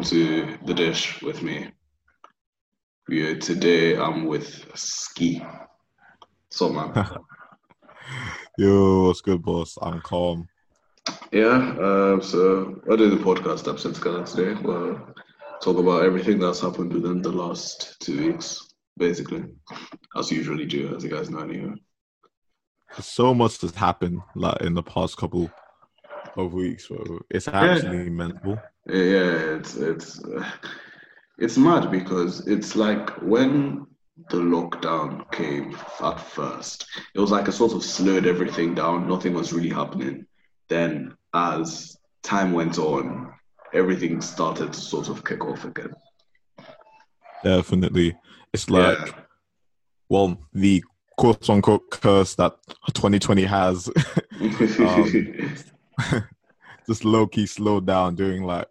welcome to the dish with me. Yeah, today I'm with Ski. So man. Yo, what's good, boss? I'm calm. Yeah, uh, so we're doing the podcast episode together today. We'll talk about everything that's happened within the last two weeks, basically, as usually do, as you guys know anyway. So much has happened like in the past couple of weeks, bro. It's actually yeah. mental. Yeah, it's it's uh, it's mad because it's like when the lockdown came at first, it was like a sort of slowed everything down. Nothing was really happening. Then, as time went on, everything started to sort of kick off again. Definitely, it's like, yeah. well, the quote unquote curse that 2020 has. um, just low key slowed down during like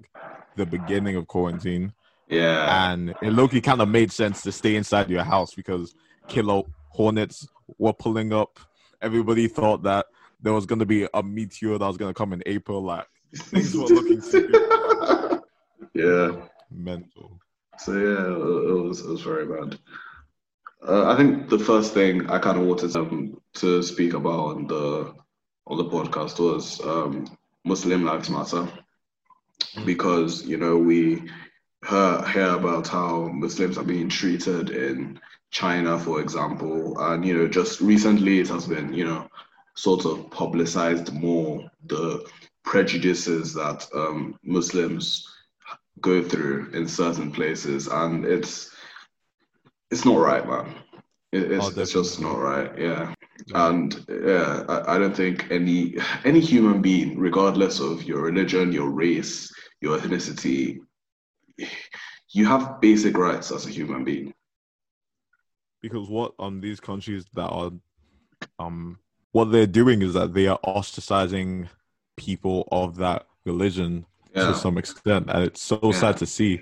the beginning of quarantine. Yeah. And it low key kind of made sense to stay inside your house because killer hornets were pulling up. Everybody thought that there was going to be a meteor that was going to come in April. Like, things were looking Yeah. Mental. So, yeah, it was, it was very bad. Uh, I think the first thing I kind of wanted um, to speak about on the on the podcast was um, Muslim Lives Matter because you know we hear, hear about how Muslims are being treated in China, for example, and you know just recently it has been you know sort of publicized more the prejudices that um, Muslims go through in certain places, and it's it's not right, man. It, it's, oh, it's just not right. Yeah. And yeah, I, I don't think any any human being, regardless of your religion, your race, your ethnicity, you have basic rights as a human being. Because what um these countries that are um what they're doing is that they are ostracizing people of that religion yeah. to some extent, and it's so yeah. sad to see.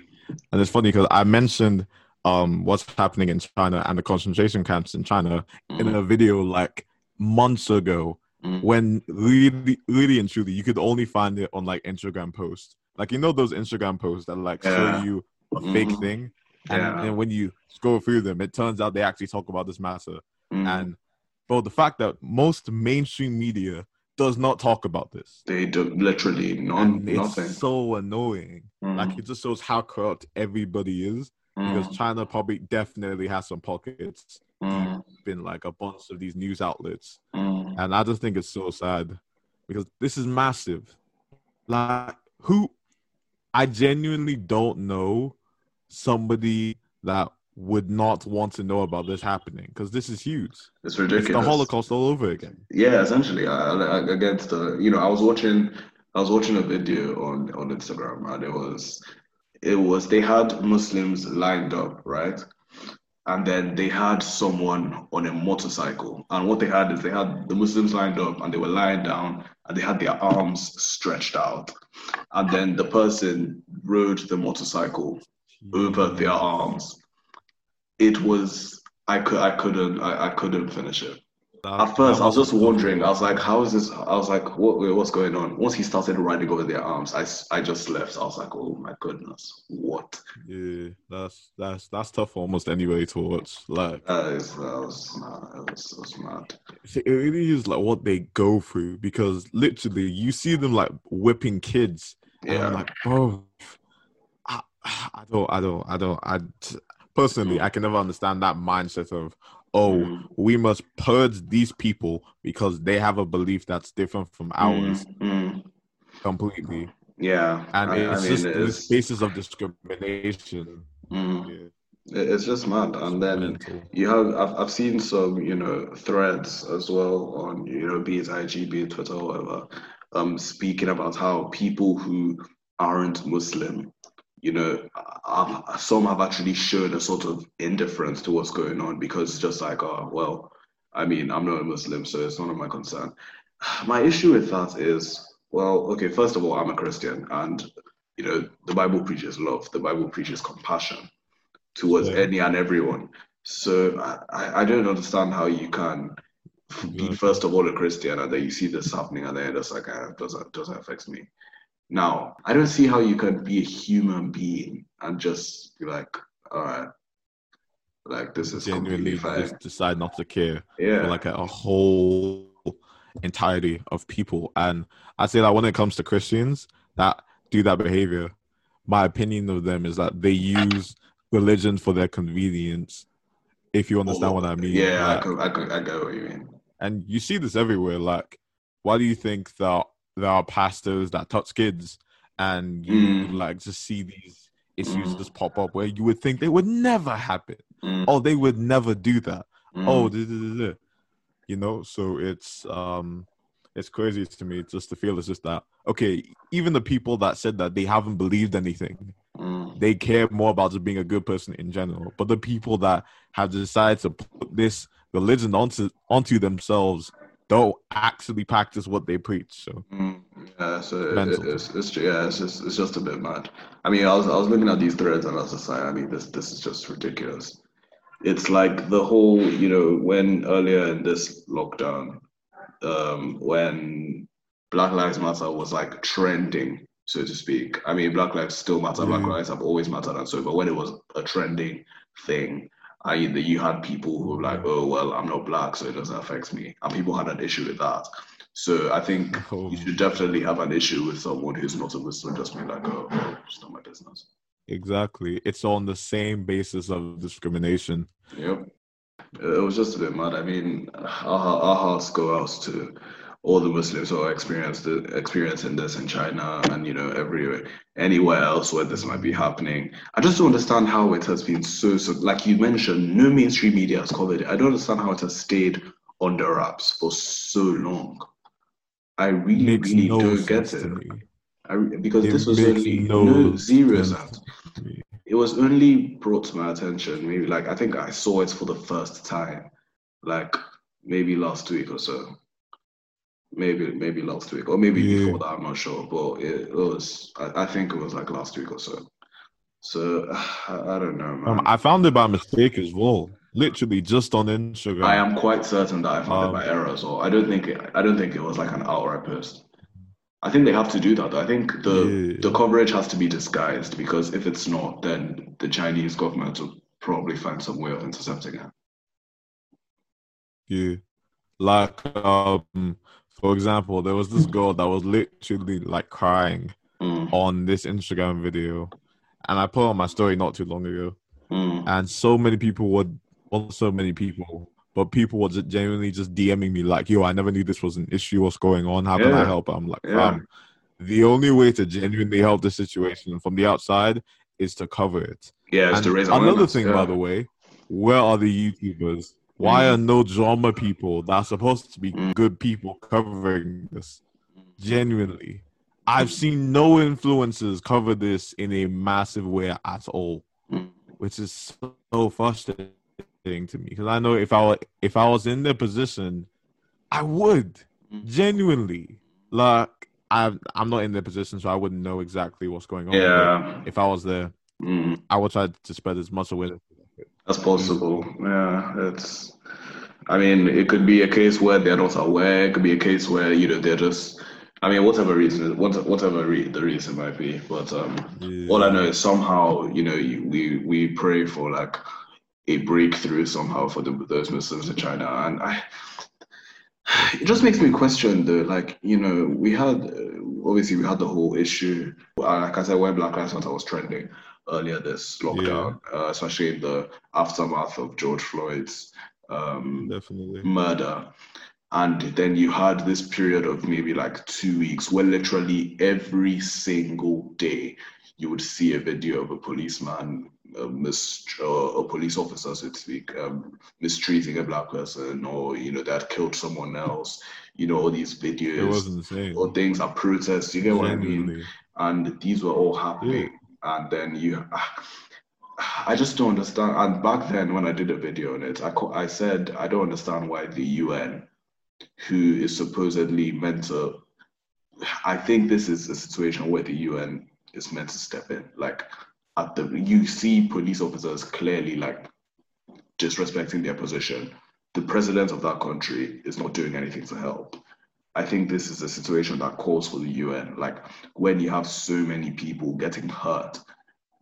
And it's funny because I mentioned um what's happening in China and the concentration camps in China mm. in a video like months ago mm. when really really and truly you could only find it on like Instagram posts. Like you know those Instagram posts that like yeah. show you a mm. fake thing. And, yeah. and when you scroll through them, it turns out they actually talk about this matter. Mm. And bro, the fact that most mainstream media does not talk about this. They do literally none, nothing. It's so annoying. Mm. Like it just shows how corrupt everybody is because mm. China probably definitely has some pockets mm. in like a bunch of these news outlets, mm. and I just think it's so sad because this is massive. Like who, I genuinely don't know somebody that would not want to know about this happening because this is huge. It's ridiculous. It's the Holocaust all over again. Yeah, essentially. I, I, against the, you know, I was watching, I was watching a video on on Instagram, and it was it was they had Muslims lined up, right? And then they had someone on a motorcycle. And what they had is they had the Muslims lined up and they were lying down and they had their arms stretched out. And then the person rode the motorcycle over their arms. It was I could I couldn't I, I couldn't finish it. At um, first, I was just wondering. I was like, "How is this?" I was like, "What? What's going on?" Once he started riding over their arms, I, I just left. I was like, "Oh my goodness, what?" Yeah, that's that's that's tough for almost anybody to watch. Like that is that was that was, that was mad. It really is like what they go through because literally you see them like whipping kids. Yeah, I'm like, bro, I, I don't, I don't, I don't, I personally, I can never understand that mindset of oh, mm. we must purge these people because they have a belief that's different from ours mm. completely. Yeah. And it's I mean, just it the spaces of discrimination. Mm. Yeah. It's just mad, and then you have I've, I've seen some you know threads as well on you know be it IG, be it Twitter, or whatever, um, speaking about how people who aren't Muslim you know, I've, some have actually shown a sort of indifference to what's going on because it's just like, oh, well, I mean, I'm not a Muslim, so it's none of my concern. My issue with that is, well, okay, first of all, I'm a Christian, and you know, the Bible preaches love, the Bible preaches compassion towards yeah. any and everyone. So I, I don't understand how you can be first of all a Christian and then you see this happening and then it's like, eh, it doesn't doesn't affect me. Now, I don't see how you can be a human being and just be like, all right, like this is genuinely just decide not to care yeah. for like a, a, whole entirety of people. And I say that when it comes to Christians that do that behavior, my opinion of them is that they use religion for their convenience. If you understand oh, what I mean. Yeah, like, I, I, I get what you mean. And you see this everywhere. Like, why do you think that there are pastors that touch kids and you mm. like to see these issues mm. just pop up where you would think they would never happen? Mm. Oh, they would never do that. Oh, mm. you know, so it's um it's crazy to me just to feel it's just that okay, even the people that said that they haven't believed anything, mm. they care more about just being a good person in general. But the people that have decided to put this religion onto onto themselves don't actually practice what they preach. So mm, yeah, so it, it's, it's yeah, it's just it's just a bit mad. I mean, I was I was looking at these threads and I was just like, I mean, this this is just ridiculous. It's like the whole, you know, when earlier in this lockdown, um, when Black Lives Matter was like trending, so to speak. I mean, Black Lives still matter. Mm. Black lives have always mattered, and so. But when it was a trending thing, I mean, you had people who were like, "Oh well, I'm not black, so it doesn't affect me," and people had an issue with that. So I think oh. you should definitely have an issue with someone who's not a Muslim just being like, "Oh, well, it's not my business." Exactly, it's on the same basis of discrimination. Yep, it was just a bit mad. I mean, our, our hearts go out to all the Muslims who are experienced experiencing this in China and you know everywhere anywhere else where this might be happening. I just don't understand how it has been so so like you mentioned, no mainstream media has covered it. I don't understand how it has stayed under wraps for so long. I really, Makes really no don't get it. I, because it this was only no, no zero sense. It was only brought to my attention maybe like I think I saw it for the first time, like maybe last week or so maybe maybe last week or maybe yeah. before that. I'm not sure, but it, was. I, I, think it was like last week or so. So I, I don't know, man. Um, I found it by mistake as well. Literally just on Instagram. I am quite certain that I found um, it by error as well. I don't think it. I don't think it was like an outright post. I think they have to do that. I think the yeah. the coverage has to be disguised because if it's not, then the Chinese government will probably find some way of intercepting it. Yeah, like um, for example, there was this girl that was literally like crying mm. on this Instagram video, and I put on my story not too long ago, mm. and so many people would, well, so many people, but people were just genuinely just DMing me like, "Yo, I never knew this was an issue. What's going on? How can I help?" I'm like, yeah. the only way to genuinely help the situation from the outside is to cover it. Yeah, to raise Another thing, yeah. by the way, where are the YouTubers why mm. are no drama people that are supposed to be mm. good people covering this? Genuinely. I've seen no influencers cover this in a massive way at all, mm. which is so frustrating to me because I know if I were, if I was in their position, I would mm. genuinely like I'm I'm not in their position, so I wouldn't know exactly what's going on. Yeah, if I was there, mm. I would try to spread as much awareness that's possible. Yeah, it's. I mean, it could be a case where they're not aware. It could be a case where you know they're just. I mean, whatever reason, whatever re- the reason might be, but um, yeah. all I know is somehow, you know, we we pray for like a breakthrough somehow for the, those Muslims in China, and I, it just makes me question though, like you know, we had obviously we had the whole issue, like I said, when Black Lives Matter was trending, earlier this lockdown, yeah. uh, especially in the aftermath of George Floyd's um, murder. And then you had this period of maybe like two weeks where literally every single day you would see a video of a policeman, a, mis- a police officer, so to speak, um, mistreating a black person, or you know that killed someone else. You know all these videos or things are protests. You get what I mean? And these were all happening and then you I just don't understand. And back then, when I did a video on it, I, I said I don't understand why the UN, who is supposedly meant to, I think this is a situation where the UN is meant to step in. Like, at the you see police officers clearly like disrespecting their position. The president of that country is not doing anything to help. I think this is a situation that calls for the UN. Like when you have so many people getting hurt,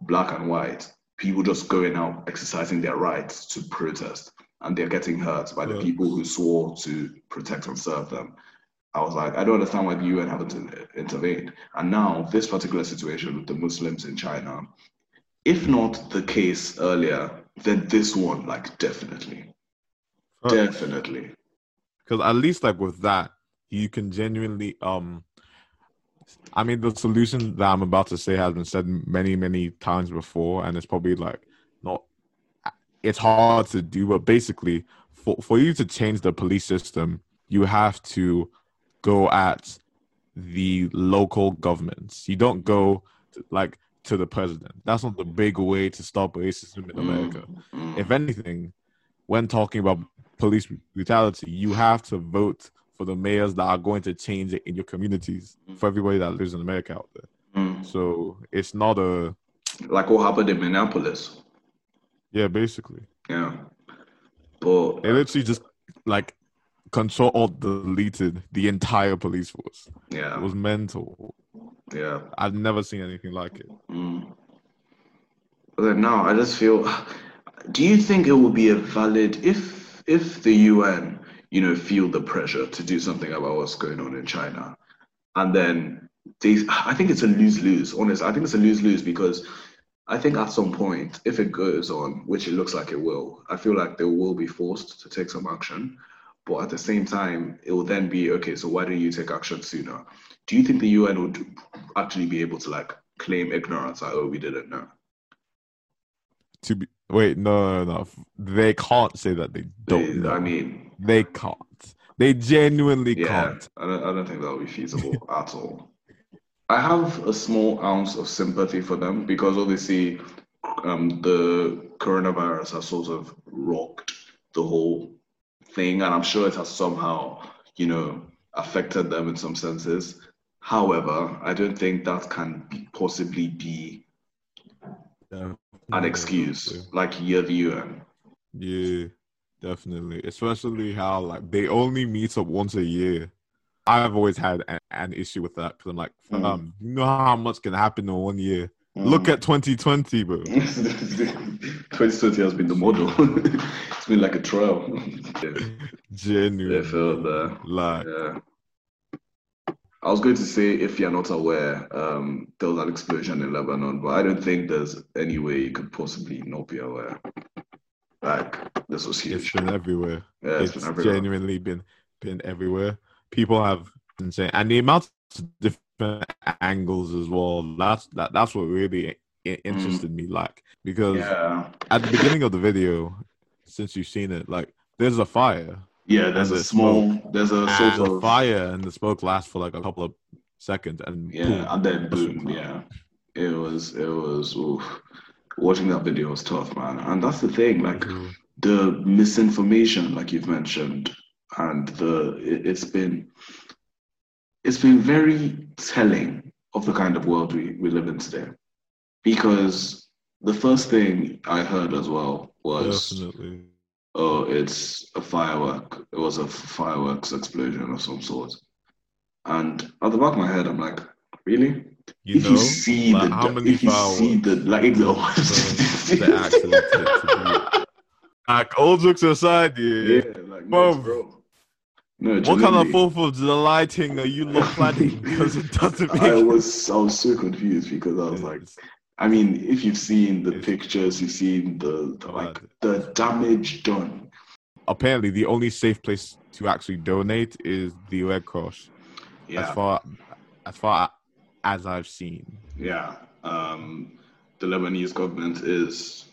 black and white, people just going out exercising their rights to protest, and they're getting hurt by the people who swore to protect and serve them. I was like, I don't understand why the UN haven't intervened. And now, this particular situation with the Muslims in China, if not the case earlier, then this one, like, definitely. Definitely. Because at least, like, with that, you can genuinely, um, I mean, the solution that I'm about to say has been said many, many times before, and it's probably like not, it's hard to do, but basically, for, for you to change the police system, you have to go at the local governments. You don't go to, like to the president. That's not the big way to stop racism in America. Mm-hmm. If anything, when talking about police brutality, you have to vote for the mayors that are going to change it in your communities for everybody that lives in America out there. Mm. So it's not a like what happened in Minneapolis. Yeah, basically. Yeah. But it literally just like control alt deleted the entire police force. Yeah, it was mental. Yeah, I've never seen anything like it. Mm. But now I just feel. Do you think it would be a valid if if the UN, you know, feel the pressure to do something about what's going on in China, and then they, I think it's a lose lose. Honest, I think it's a lose lose because. I think at some point, if it goes on, which it looks like it will, I feel like they will be forced to take some action. But at the same time, it will then be okay. So why didn't you take action sooner? Do you think the UN would actually be able to like claim ignorance? Like, oh, we didn't know. To be wait, no, no, no. They can't say that they don't. They. I mean, they can't. They genuinely yeah, can't. I don't, I don't think that will be feasible at all. I have a small ounce of sympathy for them because obviously um, the coronavirus has sort of rocked the whole thing, and I'm sure it has somehow, you know, affected them in some senses. However, I don't think that can be, possibly be yeah, an excuse. Like you're the UN. Yeah, definitely. Especially how like they only meet up once a year. I've always had an, an issue with that because I'm like, mm. um, you know how much can happen in one year. Mm. Look at 2020, bro. 2020 has been the model. it's been like a trial. Genuine. I felt that. Like. Yeah. I was going to say, if you're not aware, um, there was an explosion in Lebanon, but I don't think there's any way you could possibly not be aware. Like this was huge. It's been everywhere. Yeah, it's, it's been everywhere. genuinely been been everywhere. People have been saying, and the amount of different angles as well. That's that. That's what really interested mm. me. Like because yeah. at the beginning of the video, since you've seen it, like there's a fire. Yeah, there's a small, smoke, there's a sort of fire, and the smoke lasts for like a couple of seconds, and yeah, boom, and then boom, yeah, it was, it was. Oof. Watching that video was tough, man, and that's the thing, like mm-hmm. the misinformation, like you've mentioned, and the it, it's been it's been very telling of the kind of world we, we live in today. Because the first thing I heard as well was Definitely. oh, it's a firework. It was a fireworks explosion of some sort. And at the back of my head, I'm like, really? You if know, you see like the, if you see the, like, the, the actual like all jokes aside, yeah, yeah like, bro, no, what kind of Fourth of July thing are you not planning? Because it doesn't. Make I was I was so confused because I was like, I mean, if you've seen the pictures, you've seen the, the like the damage done. Apparently, the only safe place to actually donate is the Red Cross. Yeah. As far as far as I've seen. Yeah. Um, the Lebanese government is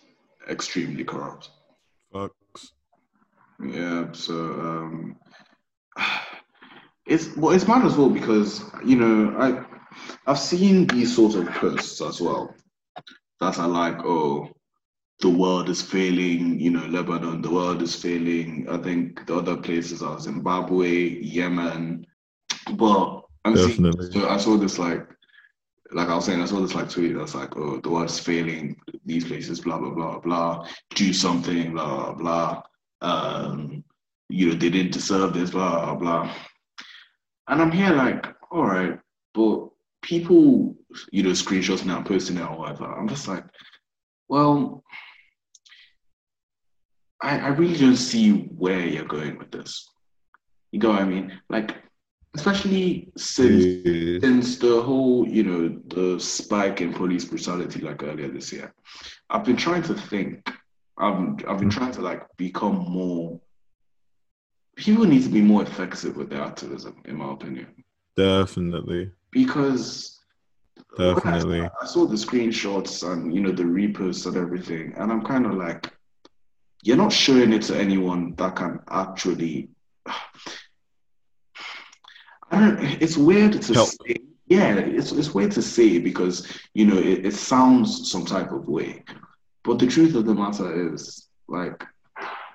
extremely corrupt. Fucks. Yeah. So. Um, it's well, it's mad as well because you know I I've seen these sorts of posts as well that are like, oh, the world is failing, you know, Lebanon, the world is failing. I think the other places are Zimbabwe, Yemen, but I'm Definitely. Seeing, so I saw this like like I was saying, I saw this like tweet that's like, oh, the world's failing these places, blah blah blah blah. Do something, blah blah. Um, you know, they didn't deserve this, blah, blah. And I'm here like, all right, but people, you know, screenshots now, posting it or whatever. I'm just like, well, I, I really don't see where you're going with this. You know what I mean? Like, especially since yeah. since the whole, you know, the spike in police brutality like earlier this year. I've been trying to think. I've I've been hmm. trying to like become more. People need to be more effective with their activism, in my opinion. Definitely. Because definitely, I, I saw the screenshots and you know the reposts and everything, and I'm kind of like, you're not showing it to anyone that can actually. I don't. It's weird to Help. say. Yeah, it's it's weird to say because you know it, it sounds some type of way, but the truth of the matter is like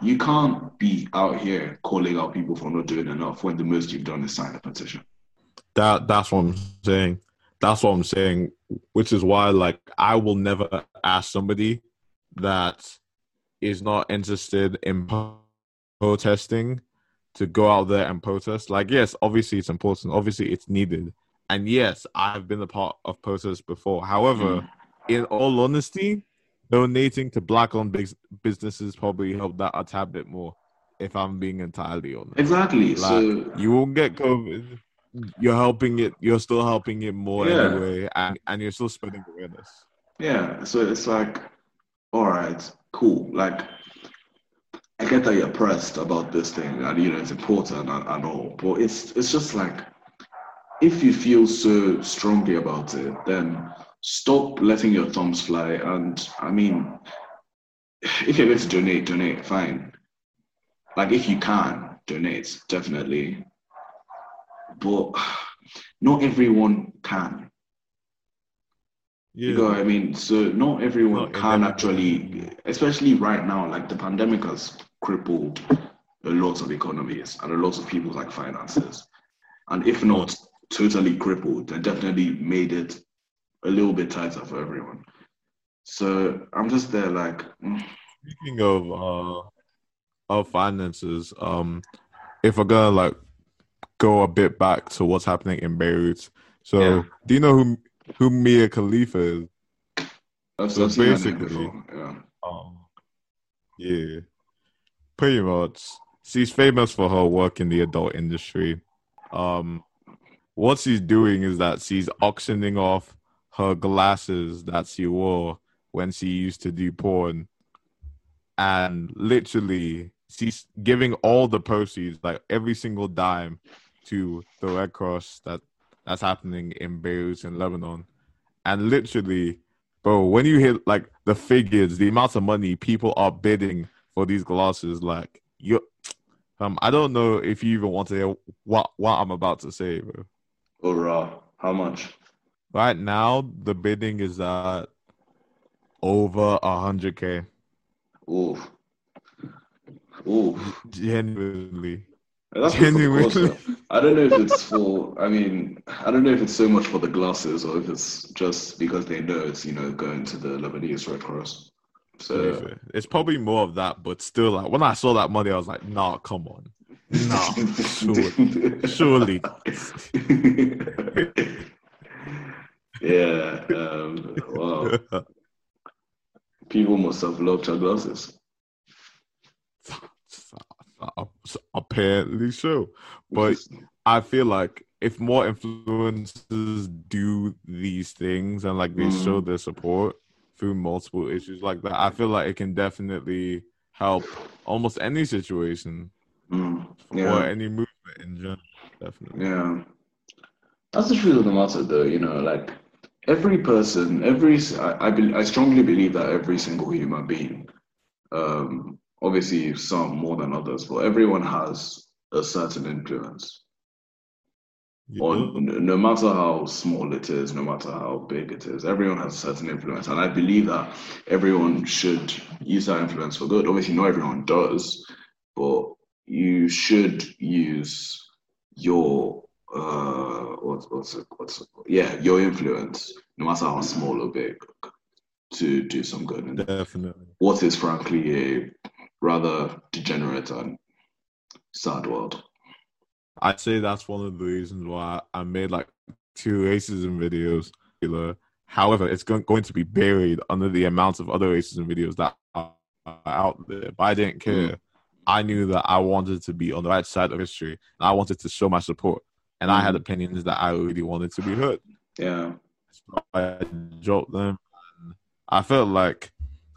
you can't be out here calling out people for not doing enough when the most you've done is sign a petition. That that's what I'm saying. That's what I'm saying. Which is why, like, I will never ask somebody that is not interested in protesting to go out there and protest. Like, yes, obviously it's important. Obviously it's needed. And yes, I've been a part of protests before. However, mm. in all honesty, donating to black-owned businesses probably helped that a tad bit more. If I'm being entirely honest, exactly. Like, so you won't get COVID. You're helping it. You're still helping it more yeah. anyway, and and you're still spreading awareness. Yeah. So it's like, all right, cool. Like, I get that you're pressed about this thing and you know it's important and, and all, but it's it's just like if you feel so strongly about it, then stop letting your thumbs fly. And I mean, if you're going to donate, donate, fine. Like if you can donate, definitely. But not everyone can. Yeah. You know what I mean? So not everyone not can actually, especially right now, like the pandemic has crippled a lot of economies and a lot of people's like finances. And if not totally crippled, then definitely made it a little bit tighter for everyone. So I'm just there like mm. speaking of uh of finances, um if we're gonna like go a bit back to what's happening in Beirut. So yeah. do you know who who Mia Khalifa is. I've so basically, yeah. Um, yeah, pretty much. She's famous for her work in the adult industry. Um, what she's doing is that she's auctioning off her glasses that she wore when she used to do porn, and literally she's giving all the proceeds, like every single dime, to the Red Cross that that's happening in Beirut in Lebanon. And literally, bro, when you hit like the figures, the amount of money people are bidding for these glasses, like you um I don't know if you even want to hear what what I'm about to say, bro. Oh raw. How much? Right now the bidding is at over a hundred K. Ooh. Ooh. Genuinely. That's Genuinely. I don't know if it's for. I mean, I don't know if it's so much for the glasses or if it's just because they know it's you know going to the Lebanese Red Cross. So it's probably more of that, but still, like when I saw that money, I was like, "Nah, come on, nah, surely, surely." yeah. Um, wow. People must have loved her glasses. Apparently so. But I feel like if more influencers do these things and like they mm. show their support through multiple issues like that, I feel like it can definitely help almost any situation mm. yeah. or any movement in general. Definitely. Yeah. That's the truth of the matter, though. You know, like every person, every I I, be, I strongly believe that every single human being um, obviously some more than others, but everyone has a certain influence. On no matter how small it is, no matter how big it is, everyone has a certain influence, and I believe that everyone should use that influence for good. Obviously, not everyone does, but you should use your uh what's what's it, what's it, yeah your influence, no matter how small or big, to do some good. And Definitely. What is frankly a rather degenerate and sad world. I'd say that's one of the reasons why I made like two racism videos. However, it's going to be buried under the amount of other racism videos that are out there. But I didn't care. Mm. I knew that I wanted to be on the right side of history, and I wanted to show my support. And mm. I had mm. opinions that I really wanted to be heard. Yeah, so I dropped them. I felt like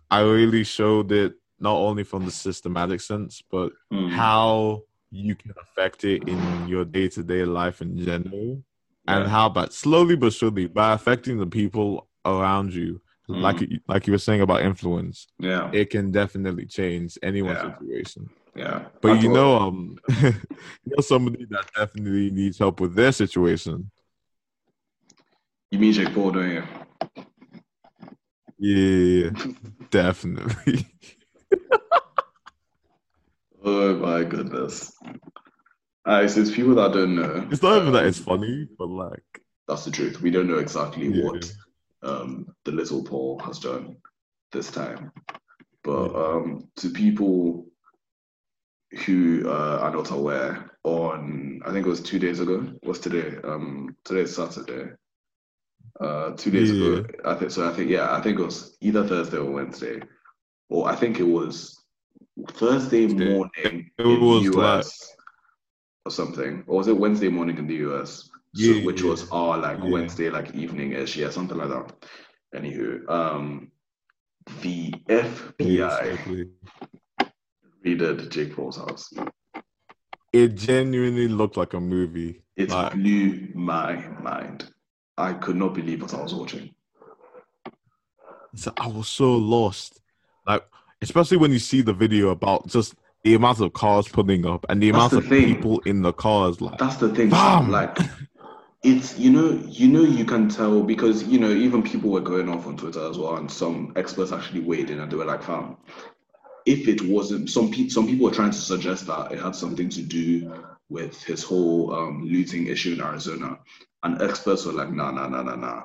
I really showed it not only from the systematic sense, but mm. how you can affect it in your day to day life in general? And how about slowly but surely by affecting the people around you mm. like like you were saying about influence yeah. it can definitely change anyone's yeah. situation. Yeah. But That's you know um you know somebody that definitely needs help with their situation? You mean jake paul don't you? Yeah. Definitely oh my goodness uh, so it's people that don't know. It's not even that it's funny, but like that's the truth. We don't know exactly yeah. what um, the little Paul has done this time, but um, to people who uh, are not aware, on I think it was two days ago. What's today? Um, today's Saturday. Uh, two days yeah. ago, I think. So I think yeah, I think it was either Thursday or Wednesday, or I think it was Thursday morning it, was in the US or something, or was it Wednesday morning in the US? Yeah, so, which yeah. was our like yeah. Wednesday like evening ish, yeah, something like that. Anywho, um, the FBI exactly. raided Jake Paul's house. It genuinely looked like a movie. It like, blew my mind. I could not believe what I was watching. So I was so lost, like especially when you see the video about just the amount of cars pulling up and the amount the of thing. people in the cars. Like that's the thing. Bam! Like it's you know you know you can tell because you know even people were going off on Twitter as well, and some experts actually weighed in and they were like, "Fam, if it wasn't some people some people were trying to suggest that it had something to do with his whole um, looting issue in Arizona, and experts were like, "Nah, nah, nah, nah, nah."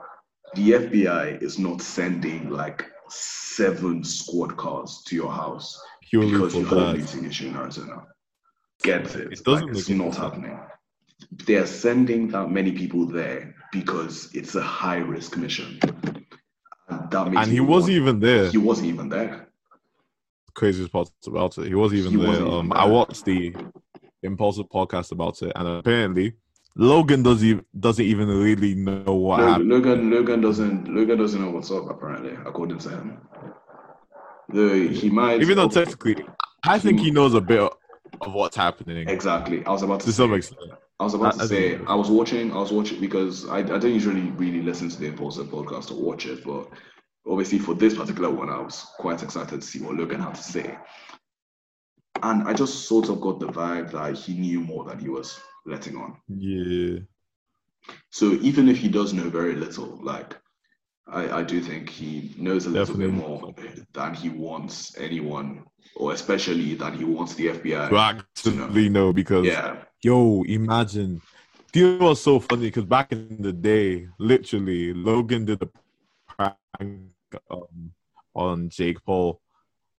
The FBI is not sending like seven squad cars to your house purely because you have a losing issue in Arizona. Get it? It doesn't like, it's not happening. They are sending that many people there because it's a high risk mission. And, and he wasn't want, even there. He wasn't even there. Craziest part about it, he wasn't even he there. Wasn't um, even I watched the Impulsive podcast about it, and apparently Logan doesn't even, doesn't even really know what Logan, happened. Logan Logan doesn't Logan doesn't know what's up apparently, according to him. The he might even though technically, I think he knows a bit of what's happening. Exactly. I was about to, to say, some extent. I was about to I, say I, I was watching. I was watching because I, I don't usually really listen to the Impulsive podcast or watch it, but obviously for this particular one, I was quite excited to see what Logan had to say. And I just sort of got the vibe that he knew more than he was letting on. Yeah. So even if he does know very little, like I, I do think he knows a little bit more than he wants anyone, or especially than he wants the FBI to actively know. know. Because yeah, yo, imagine. Do you know what's so funny? Because back in the day, literally, Logan did a prank um, on Jake Paul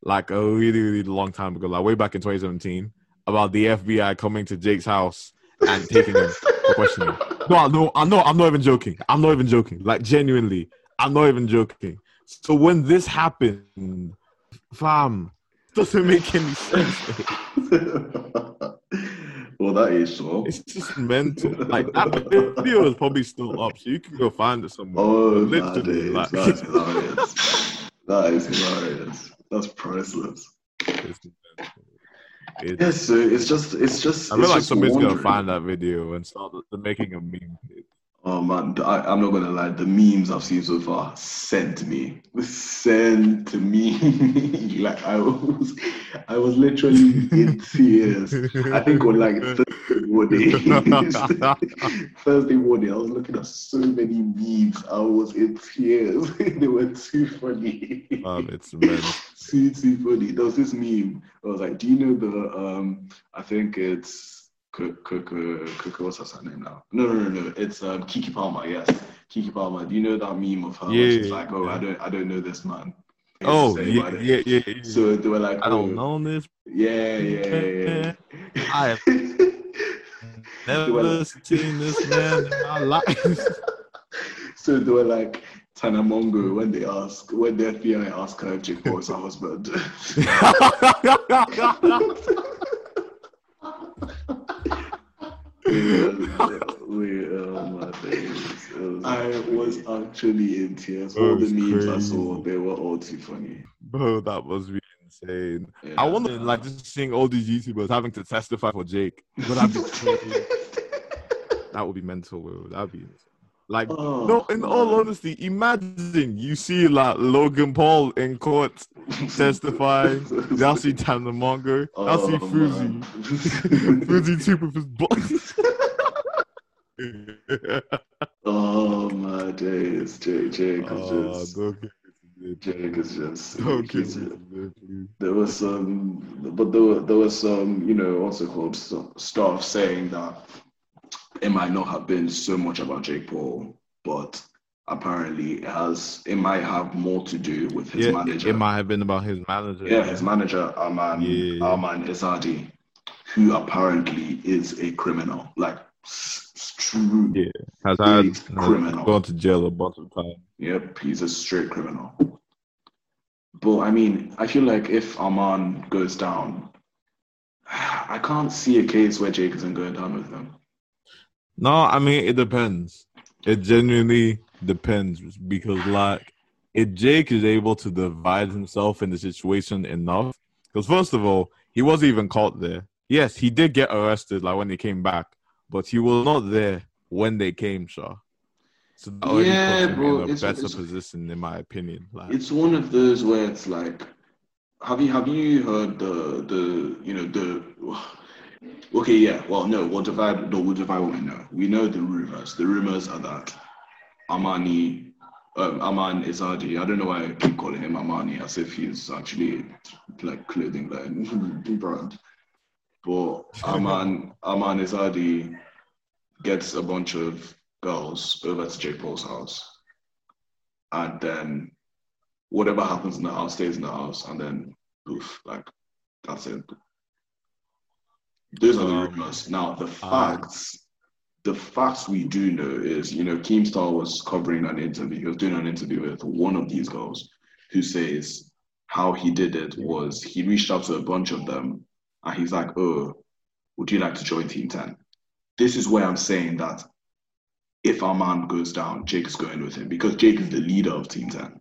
like a really, really long time ago, like way back in 2017, about the FBI coming to Jake's house and taking him for questioning. No, no, I'm not. I'm not even joking. I'm not even joking. Like genuinely, I'm not even joking. So when this happened, fam, doesn't make any sense. well, that is so. It's just mental. Like that video is probably still up, so you can go find it somewhere. Oh, literally, that is, like, that's hilarious. that is hilarious. That's priceless. It's, it's, yeah, so it's just, it's just. I feel like somebody's wondering. gonna find that video and start the, making a meme. Oh man, I, am not gonna lie. The memes I've seen so far sent me, sent me. like I was, I was literally in tears. I think on like Thursday morning, Thursday morning, I was looking at so many memes. I was in tears. they were too funny. Um, it's too too funny. There was this meme. I was like, "Do you know the? Um, I think it's." Cook, what's her name now? No, no, no, no. It's um, Keke Palmer. Yes, Keke Palmer. Do you know that meme of her? Yeah, she's like, oh, yeah. I don't, I don't know this man. Oh, yeah, yeah, yeah, yeah, So they were like, I don't oh, know this. Yeah, yeah, yeah. I have Never seen this man in my life. so they were like Tana Mongeau when they ask when the FBI ask her if Jake Paul is her husband. we, oh my days. Was, I was actually in tears. All the memes crazy. I saw, they were all too funny. Bro, that was really insane. Yeah. I wonder, like, just seeing all these YouTubers having to testify for Jake. Would that be crazy? that would be mental, bro. That'd be like, oh, no, in man. all honesty, imagine you see like Logan Paul in court testifying. you see Tana Mongeau. Oh, you see Fousey. Fousey too with his boss. oh my days, Jake. Jake is oh, just. Jake is just. Okay. just there was some, but there, were, there was some, you know, also called stuff saying that it might not have been so much about Jake Paul, but apparently it has it might have more to do with his yeah, manager. It might have been about his manager. Yeah, his manager, Arman yeah. Arman who apparently is a criminal. Like true yeah. Has had criminal. gone to jail a bunch of times. Yep, he's a straight criminal. But I mean, I feel like if Arman goes down, I can't see a case where Jake isn't going down with him. No, I mean it depends. It genuinely depends because like if Jake is able to divide himself in the situation enough, because first of all, he wasn't even caught there. Yes, he did get arrested like when he came back, but he was not there when they came, Shaw. So yeah, bro, in a better it's, position, in my opinion. Like, it's one of those where it's like, have you have you heard the the you know the Okay, yeah. Well, no, we'll divide. No, we'll divide what we know. We know the rumors. The rumors are that Amani, um, Arman Izadi. I don't know why I keep calling him Amani as if he's actually like clothing line brand. But Arman, Arman Izadi gets a bunch of girls over to Jake Paul's house, and then whatever happens in the house stays in the house, and then poof, like that's it. Those are the um, rumors. Now the um, facts, the facts we do know is, you know, Keemstar was covering an interview. He was doing an interview with one of these girls who says how he did it was he reached out to a bunch of them and he's like, "Oh, would you like to join Team 10?" This is where I'm saying that if Arman goes down, Jake is going with him because Jake is the leader of Team 10.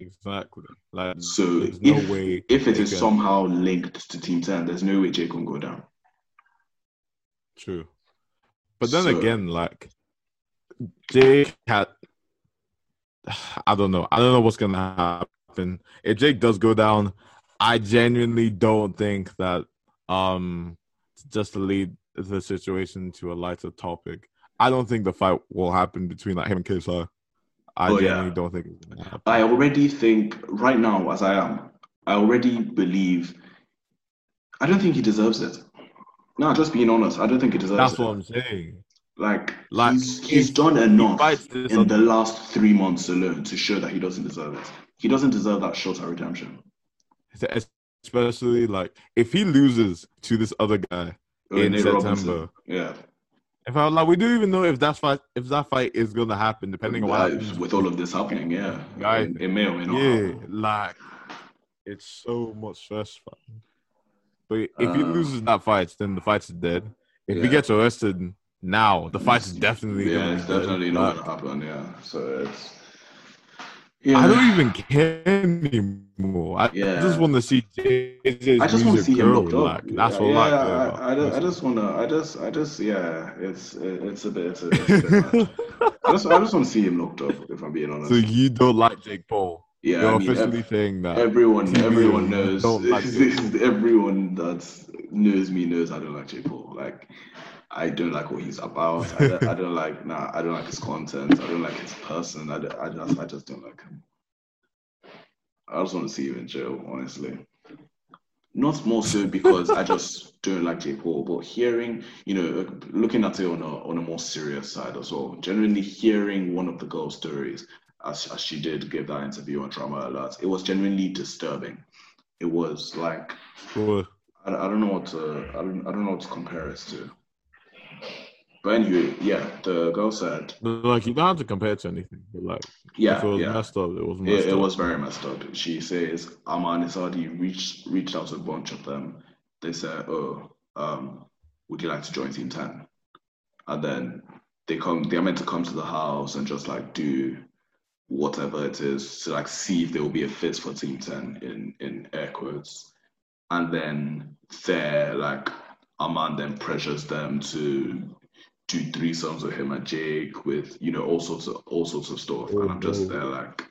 Exactly. Like so, there's no if, way if it is can... somehow linked to Team Ten, there's no way Jake can go down. True, but then so, again, like Jake had, I don't know. I don't know what's gonna happen if Jake does go down. I genuinely don't think that um just to lead the situation to a lighter topic. I don't think the fight will happen between like him and KSI. I oh, genuinely yeah. don't think it's gonna happen. I already think right now, as I am, I already believe. I don't think he deserves it. No, just being honest, I don't think he deserves That's it. That's what I'm saying. Like, like he's, he's done enough in the last three months alone to show that he doesn't deserve it. He doesn't deserve that shorter redemption. Especially like if he loses to this other guy oh, in September, Robinson. yeah, if I like, we don't even know if that fight, if that fight is gonna happen, depending on what happens. with all of this happening. Yeah, right. It, may or may not. Yeah, happen. like it's so much stress. But if he um, loses that fight, then the fight is dead. If yeah. he gets arrested now, the fight is definitely yeah, it's definitely not gonna happen. Yeah, so it's yeah. I don't even care anymore. I yeah. just want to see JJ's I just want to see him looked up. Like, that's yeah, what yeah, I, like. I, I, just, I just want to. I just, I just, yeah. It's, it's a bit. It's a, it's a bit I just, I just want to see him looked up. If I'm being honest. So you don't like Jake Paul? Yeah, you're I mean, officially saying that. Everyone, everyone knows. Like everyone that knows me knows I don't like Jake Paul. Like I don't like what he's about. I don't, I don't like nah. I don't like his content. I don't like his person. I, I just I just don't like him. I just want to see him in jail, honestly. Not more so because I just don't like J Paul, but hearing, you know, looking at it on a on a more serious side as well. Genuinely hearing one of the girl's stories as, as she did give that interview on Drama Alert, it was genuinely disturbing. It was like I, I don't know what to I don't I don't know what to compare it to But anyway, yeah, the girl said, like you don't have to compare it to anything, but like, yeah, if it was yeah. messed up, it was messed It, it up. was very messed up. She says Aman Izadi reached reached out to a bunch of them. They said, "Oh, um, would you like to join Team 10? And then they come. They're meant to come to the house and just like do whatever it is to like see if there will be a fit for Team 10 in in air quotes. And then there, like Aman then pressures them to do threesomes with him and Jake with you know all sorts of all sorts of stuff. Oh, and I'm just no. there like,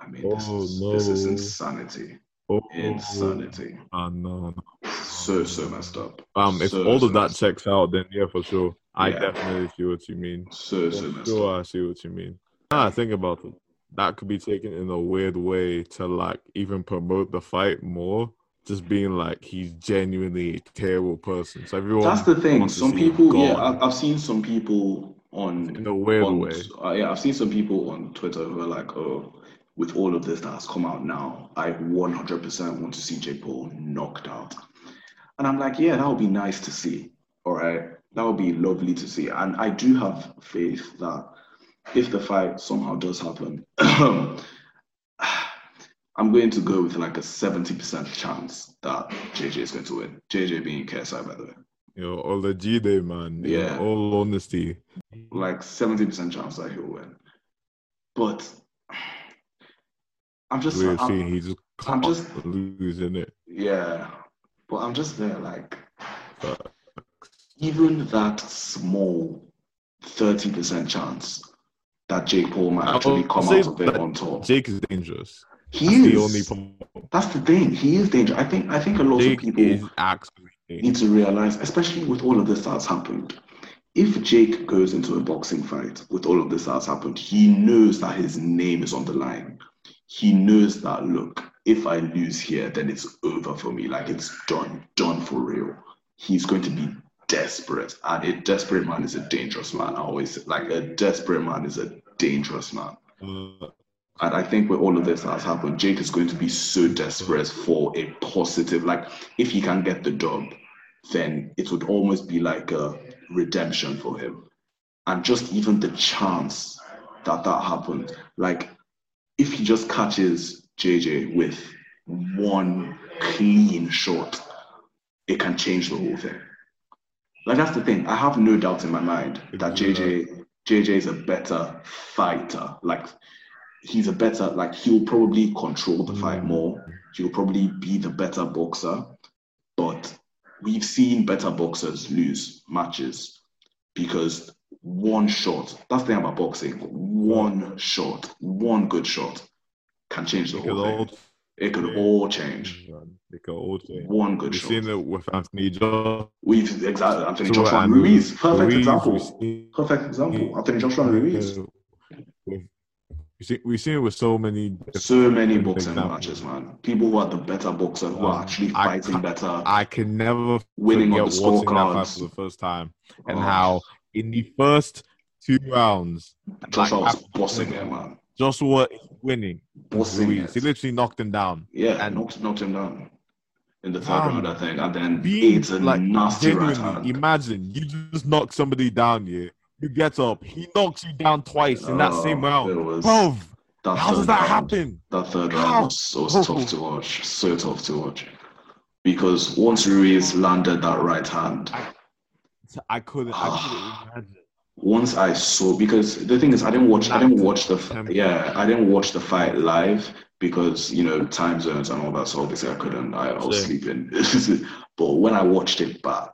I mean, this, Oh, is, this is insanity, Oh, insanity, ah, no, no. so so messed up. Um, if So, all so of that checks out, then yeah, for sure. I Yeah. definitely see what you mean. so For so messed sure, up. I see what you mean. Now I think about it, that could be taken in a weird way to like even promote the fight more. Just being like he's genuinely a terrible person. So everyone That's the thing. Some people, yeah, I, I've seen some people on in a weird on, way. uh, yeah, I've seen some people on Twitter who are like, oh, with all of this that has come out now, I 100% want to see Jake Paul knocked out. And I'm like, yeah, that would be nice to see. All right. That would be lovely to see. And I do have faith that if the fight somehow does happen, I'm going to go with like a 70% chance that JJ is going to win. JJ being KSI, by the way. You know, all the G Day man. In Yeah. all honesty. like 70% chance that he'll win. But I'm just, We're I'm- seeing he just I'm just- lose in it. yeah, but I'm just there like, But even that small 30% chance that Jake Paul might actually come out of it on top. Jake is dangerous. He That's is. the only. That's the thing. He is dangerous. I think. I think a lot Jake of people is need to realize, especially with all of this that's happened, if Jake goes into a boxing fight with all of this that's happened, he knows that his name is on the line. He knows that, look, if I lose here, then it's over for me. Like it's done, done for real. He's going to be desperate. And a desperate man is a dangerous man. I always say, like a desperate man is a dangerous man. Uh, And I think with all of this has happened, Jake is going to be so desperate for a positive. Like, if he can get the dub, then it would almost be like a redemption for him. And just even the chance that that happened, like, if he just catches JJ with one clean shot, it can change the whole thing. Like, that's the thing. I have no doubt in my mind that JJ JJ is a better fighter. Like, he's a better like he'll probably control the fight mm. more. He'll probably be the better boxer. But we've seen better boxers lose matches because one shot that's the thing about boxing one mm. shot one good shot can change the it whole thing. all it could all change. It could all change. one good shot. We've seen it with Anthony Joshua. we've exactly Anthony So, Joshua and Ruiz perfect Ruiz, example. perfect example Anthony Joshua and Ruiz We've seen, we've seen it with so many. so many boxing examples. matches man people who are the better boxer who are actually I fighting can't- better I can never winning forget on the watching that fight scorecards. for the first time and Oh, how in the first two rounds, Joshua like, was bossing him, man. Joshua is winning. Bossing Ruiz. He literally knocked him down. Yeah, and- knocked, knocked him down in the third round, I think. And then Being it's a like nasty right hand. imagine you just knock somebody down. Yeah, you get up, he knocks you down twice in that Oh, same round. was- Bro, that how does that round- happen? That third How? round was, was tough to watch. So tough to watch. Because once Ruiz landed that right hand, I couldn't. I couldn't ah. imagine. once I saw because the thing is I didn't watch I didn't watch the yeah I didn't watch the fight live because you know time zones and all that so obviously I couldn't I, I was sleeping but when I watched it back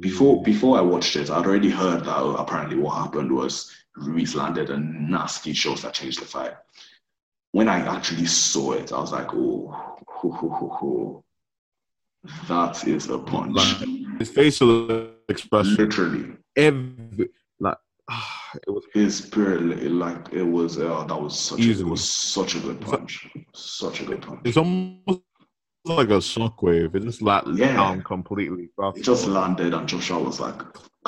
before before I watched it I'd already heard that oh, apparently what happened was Ruiz landed a nasty shot that changed the fight. When I actually saw it I was like oh ho, ho, ho, ho. that is a punch. Like, his facial expression, literally. every like, it was his spirit like it was uh, that was such a, it was such a good punch. Such a good punch. It's almost like a shockwave. It just like Yeah. down completely. it just landed and Joshua was like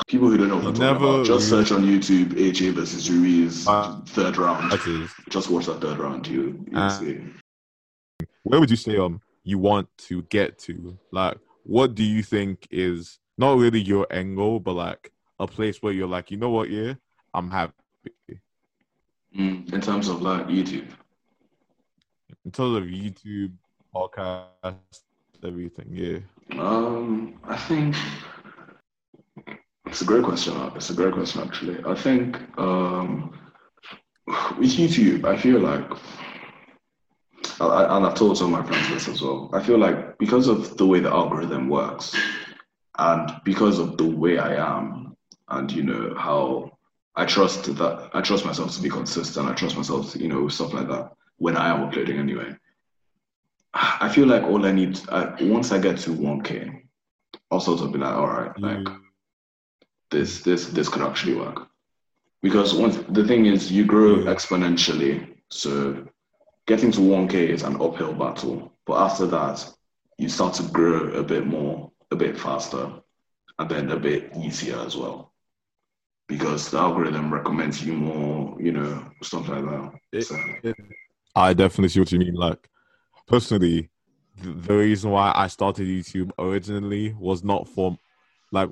people who don't know what I'm never about just search on YouTube AJ versus Ruiz Uh, third round just watch that third round you you Uh, see Where would you say um you want to get to? Like, what do you think is not really your end goal, but like a place where you're like, you know what, yeah, I'm happy. Mm, in terms of like YouTube. In terms of YouTube, podcast, everything, yeah. Um, I think it's a great question. It's a great question, actually. I think um, with YouTube, I feel like, I, and I've told some of my friends this as well. I feel like because of the way the algorithm works, and because of the way I am, and you know how I trust that I trust myself to be consistent. I trust myself, to, you know, stuff like that. When I am uploading, anyway, I feel like all I need I, once I get to 1K, I'll sort of be like, all right, like mm. this, this, this could actually work. Because once the thing is, you grow mm. exponentially, so getting to 1K is an uphill battle. But after that, you start to grow a bit more, a bit faster, and then a bit easier as well. Because the algorithm recommends you more, you know, stuff like that. It, so. it, I definitely see what you mean. Like, personally, the reason why I started YouTube originally was not for, like,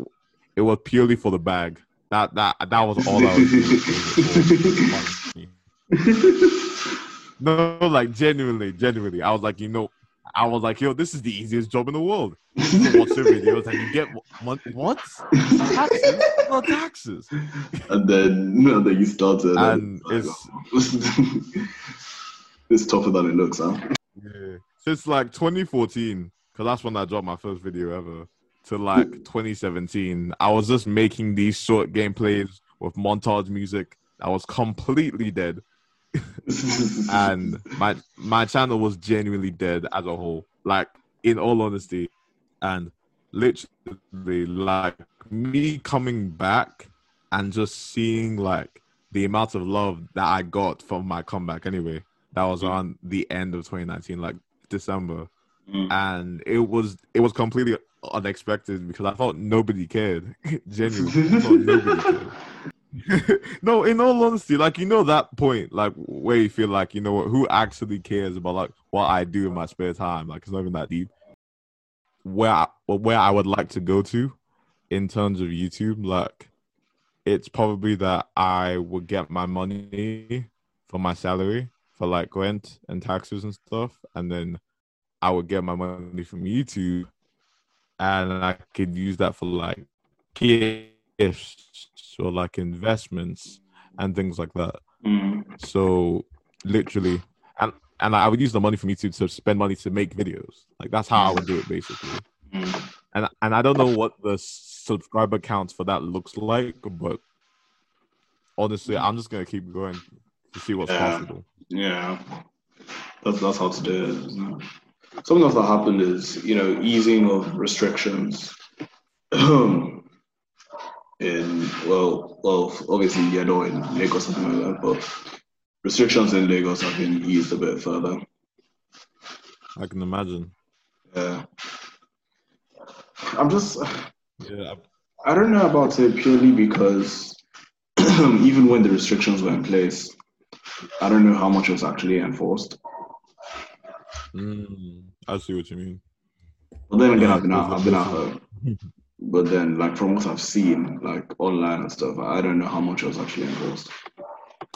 it was purely for the bag. That that that was all I was doing. no, like genuinely, genuinely, I was like, you know, I was like, yo, this is the easiest job in the world. You watch the videos and you get what? What? Taxes? No taxes. And then, no, then you started. And, and it's it's tougher than it looks, huh? Yeah. Since like 2014, because that's when I dropped my first video ever, to like 2017, I was just making these short gameplays with montage music I was completely dead. and my my channel was genuinely dead as a whole. Like in all honesty. And literally like me coming back and just seeing like the amount of love that I got from my comeback anyway that was mm. around the end of 2019, like December, mm. and it was it was completely unexpected because I thought nobody cared. Genuinely, nobody cared. no, in all honesty, like you know that point, like where you feel like you know what, who actually cares about like what I do in my spare time? Like it's not even that deep. Where I, where I would like to go to, in terms of YouTube, like it's probably that I would get my money for my salary for like rent and taxes and stuff, and then I would get my money from YouTube, and I could use that for like gifts or like investments and things like that. Mm. So literally, and and I would use the money from YouTube to spend money to make videos. Like that's how I would do it basically. Mm. And and I don't know what the subscriber counts for that looks like, but honestly, I'm just gonna keep going to see what's yeah. possible. Yeah, that's that's how to do it. Isn't it? Something else that happened is you know easing of restrictions. in well, well, obviously yeah, not in Lagos something like that, but restrictions in Lagos have been eased a bit further. I can imagine. Yeah, I'm just. Yeah. I don't know about it purely because even when the restrictions were in place, I don't know how much was actually enforced. Mm, I see what you mean. But then again, I've been out, I've been out home. but then, like from what I've seen, like online and stuff, I don't know how much was actually enforced.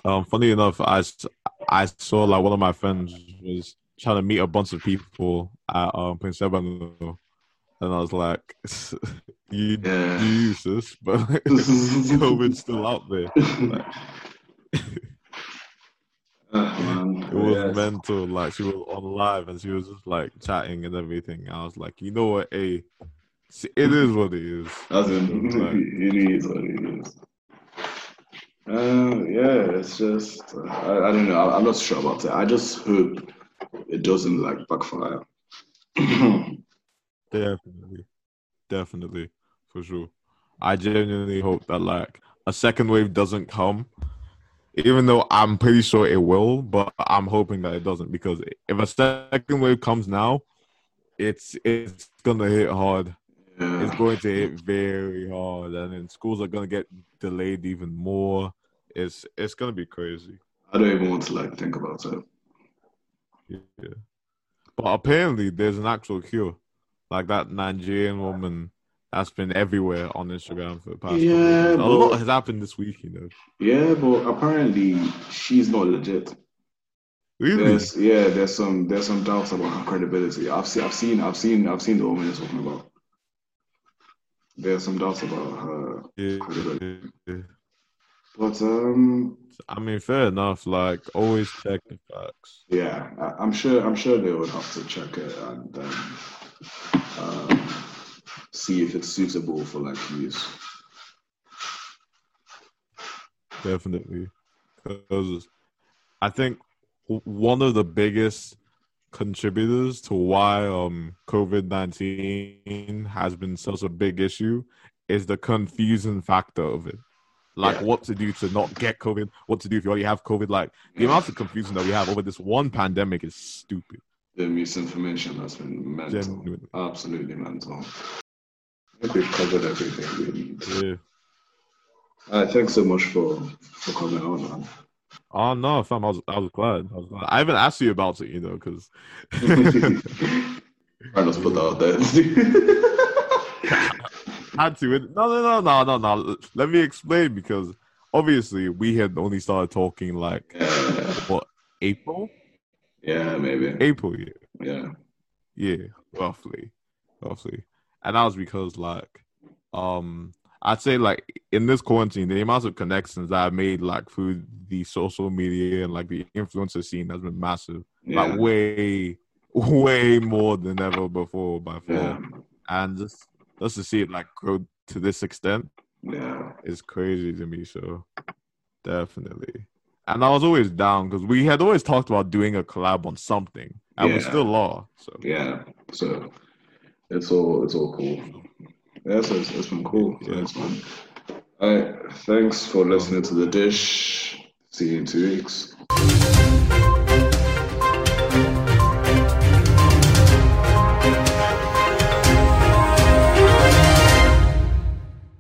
Um, funny enough, I I saw like one of my friends was trying to meet a bunch of people at um Prince Edward, and I was like, "You, yeah. you use this, but COVID's still out there." Like, it was yes. mental. Like she was on live and she was just like chatting and everything. I was like, you know what, a it is what it is. As in, like, it is what it is. Uh, yeah, it's just uh, I, I, don't know. I, am not sure about it. I just hope it doesn't like backfire. definitely, definitely, for sure. I genuinely hope that like a second wave doesn't come even though I'm pretty sure it will, but I'm hoping that it doesn't because if a second wave comes now, it's it's gonna hit hard. Yeah. It's going to hit very hard, and then schools are gonna get delayed even more. It's it's gonna be crazy. I don't even want to like think about it. Yeah, but apparently there's an actual cure, like that Nigerian woman that's been everywhere on Instagram for the past. Yeah, a lot has happened this week, you know. Yeah, but apparently she's not legit. Really? There's, yeah, there's some there's some doubts about her credibility. I've seen I've seen I've seen I've seen the woman you're talking about. There's some doubts about her yeah, credibility. yeah. But um, I mean, fair enough. Like, always check the facts. Yeah, I, am sure. I'm sure they would have to check it and um, um, see if it's suitable for like use. Definitely, because I think one of the biggest contributors to why um COVID nineteen has been such a big issue is the confusing factor of it. Like yeah. what to do to not get COVID, what to do if you already have COVID. Like the amount of confusion that we have over this one pandemic is stupid. The misinformation has been mental. Genuine. Absolutely mental. I think we've covered everything we need. Yeah. Uh, thanks so much for for coming on, man. Oh no, fam, I was I was glad. I was glad. I haven't asked you about it, you know, because. Trying to put that out there. had to. No, no, no, no, no, no. Let me explain because obviously we had only started talking like yeah. what April. Yeah, maybe April. Yeah. Yeah. Yeah, roughly, roughly, and that was because like, um, I'd say like in this quarantine, the amount of connections that I made like through the social media and like the influencer scene has been massive. Yeah. Like way, way more than ever before by far. Yeah. And just just to see it like grow to this extent, yeah, is crazy to me. So definitely. And I was always down because we had always talked about doing a collab on something, and yeah. we still are. So yeah, so it's all it's all cool. Yeah, it's, it's been cool. Yeah. Thanks, man. All right. Thanks for listening to The Dish. See you in two weeks.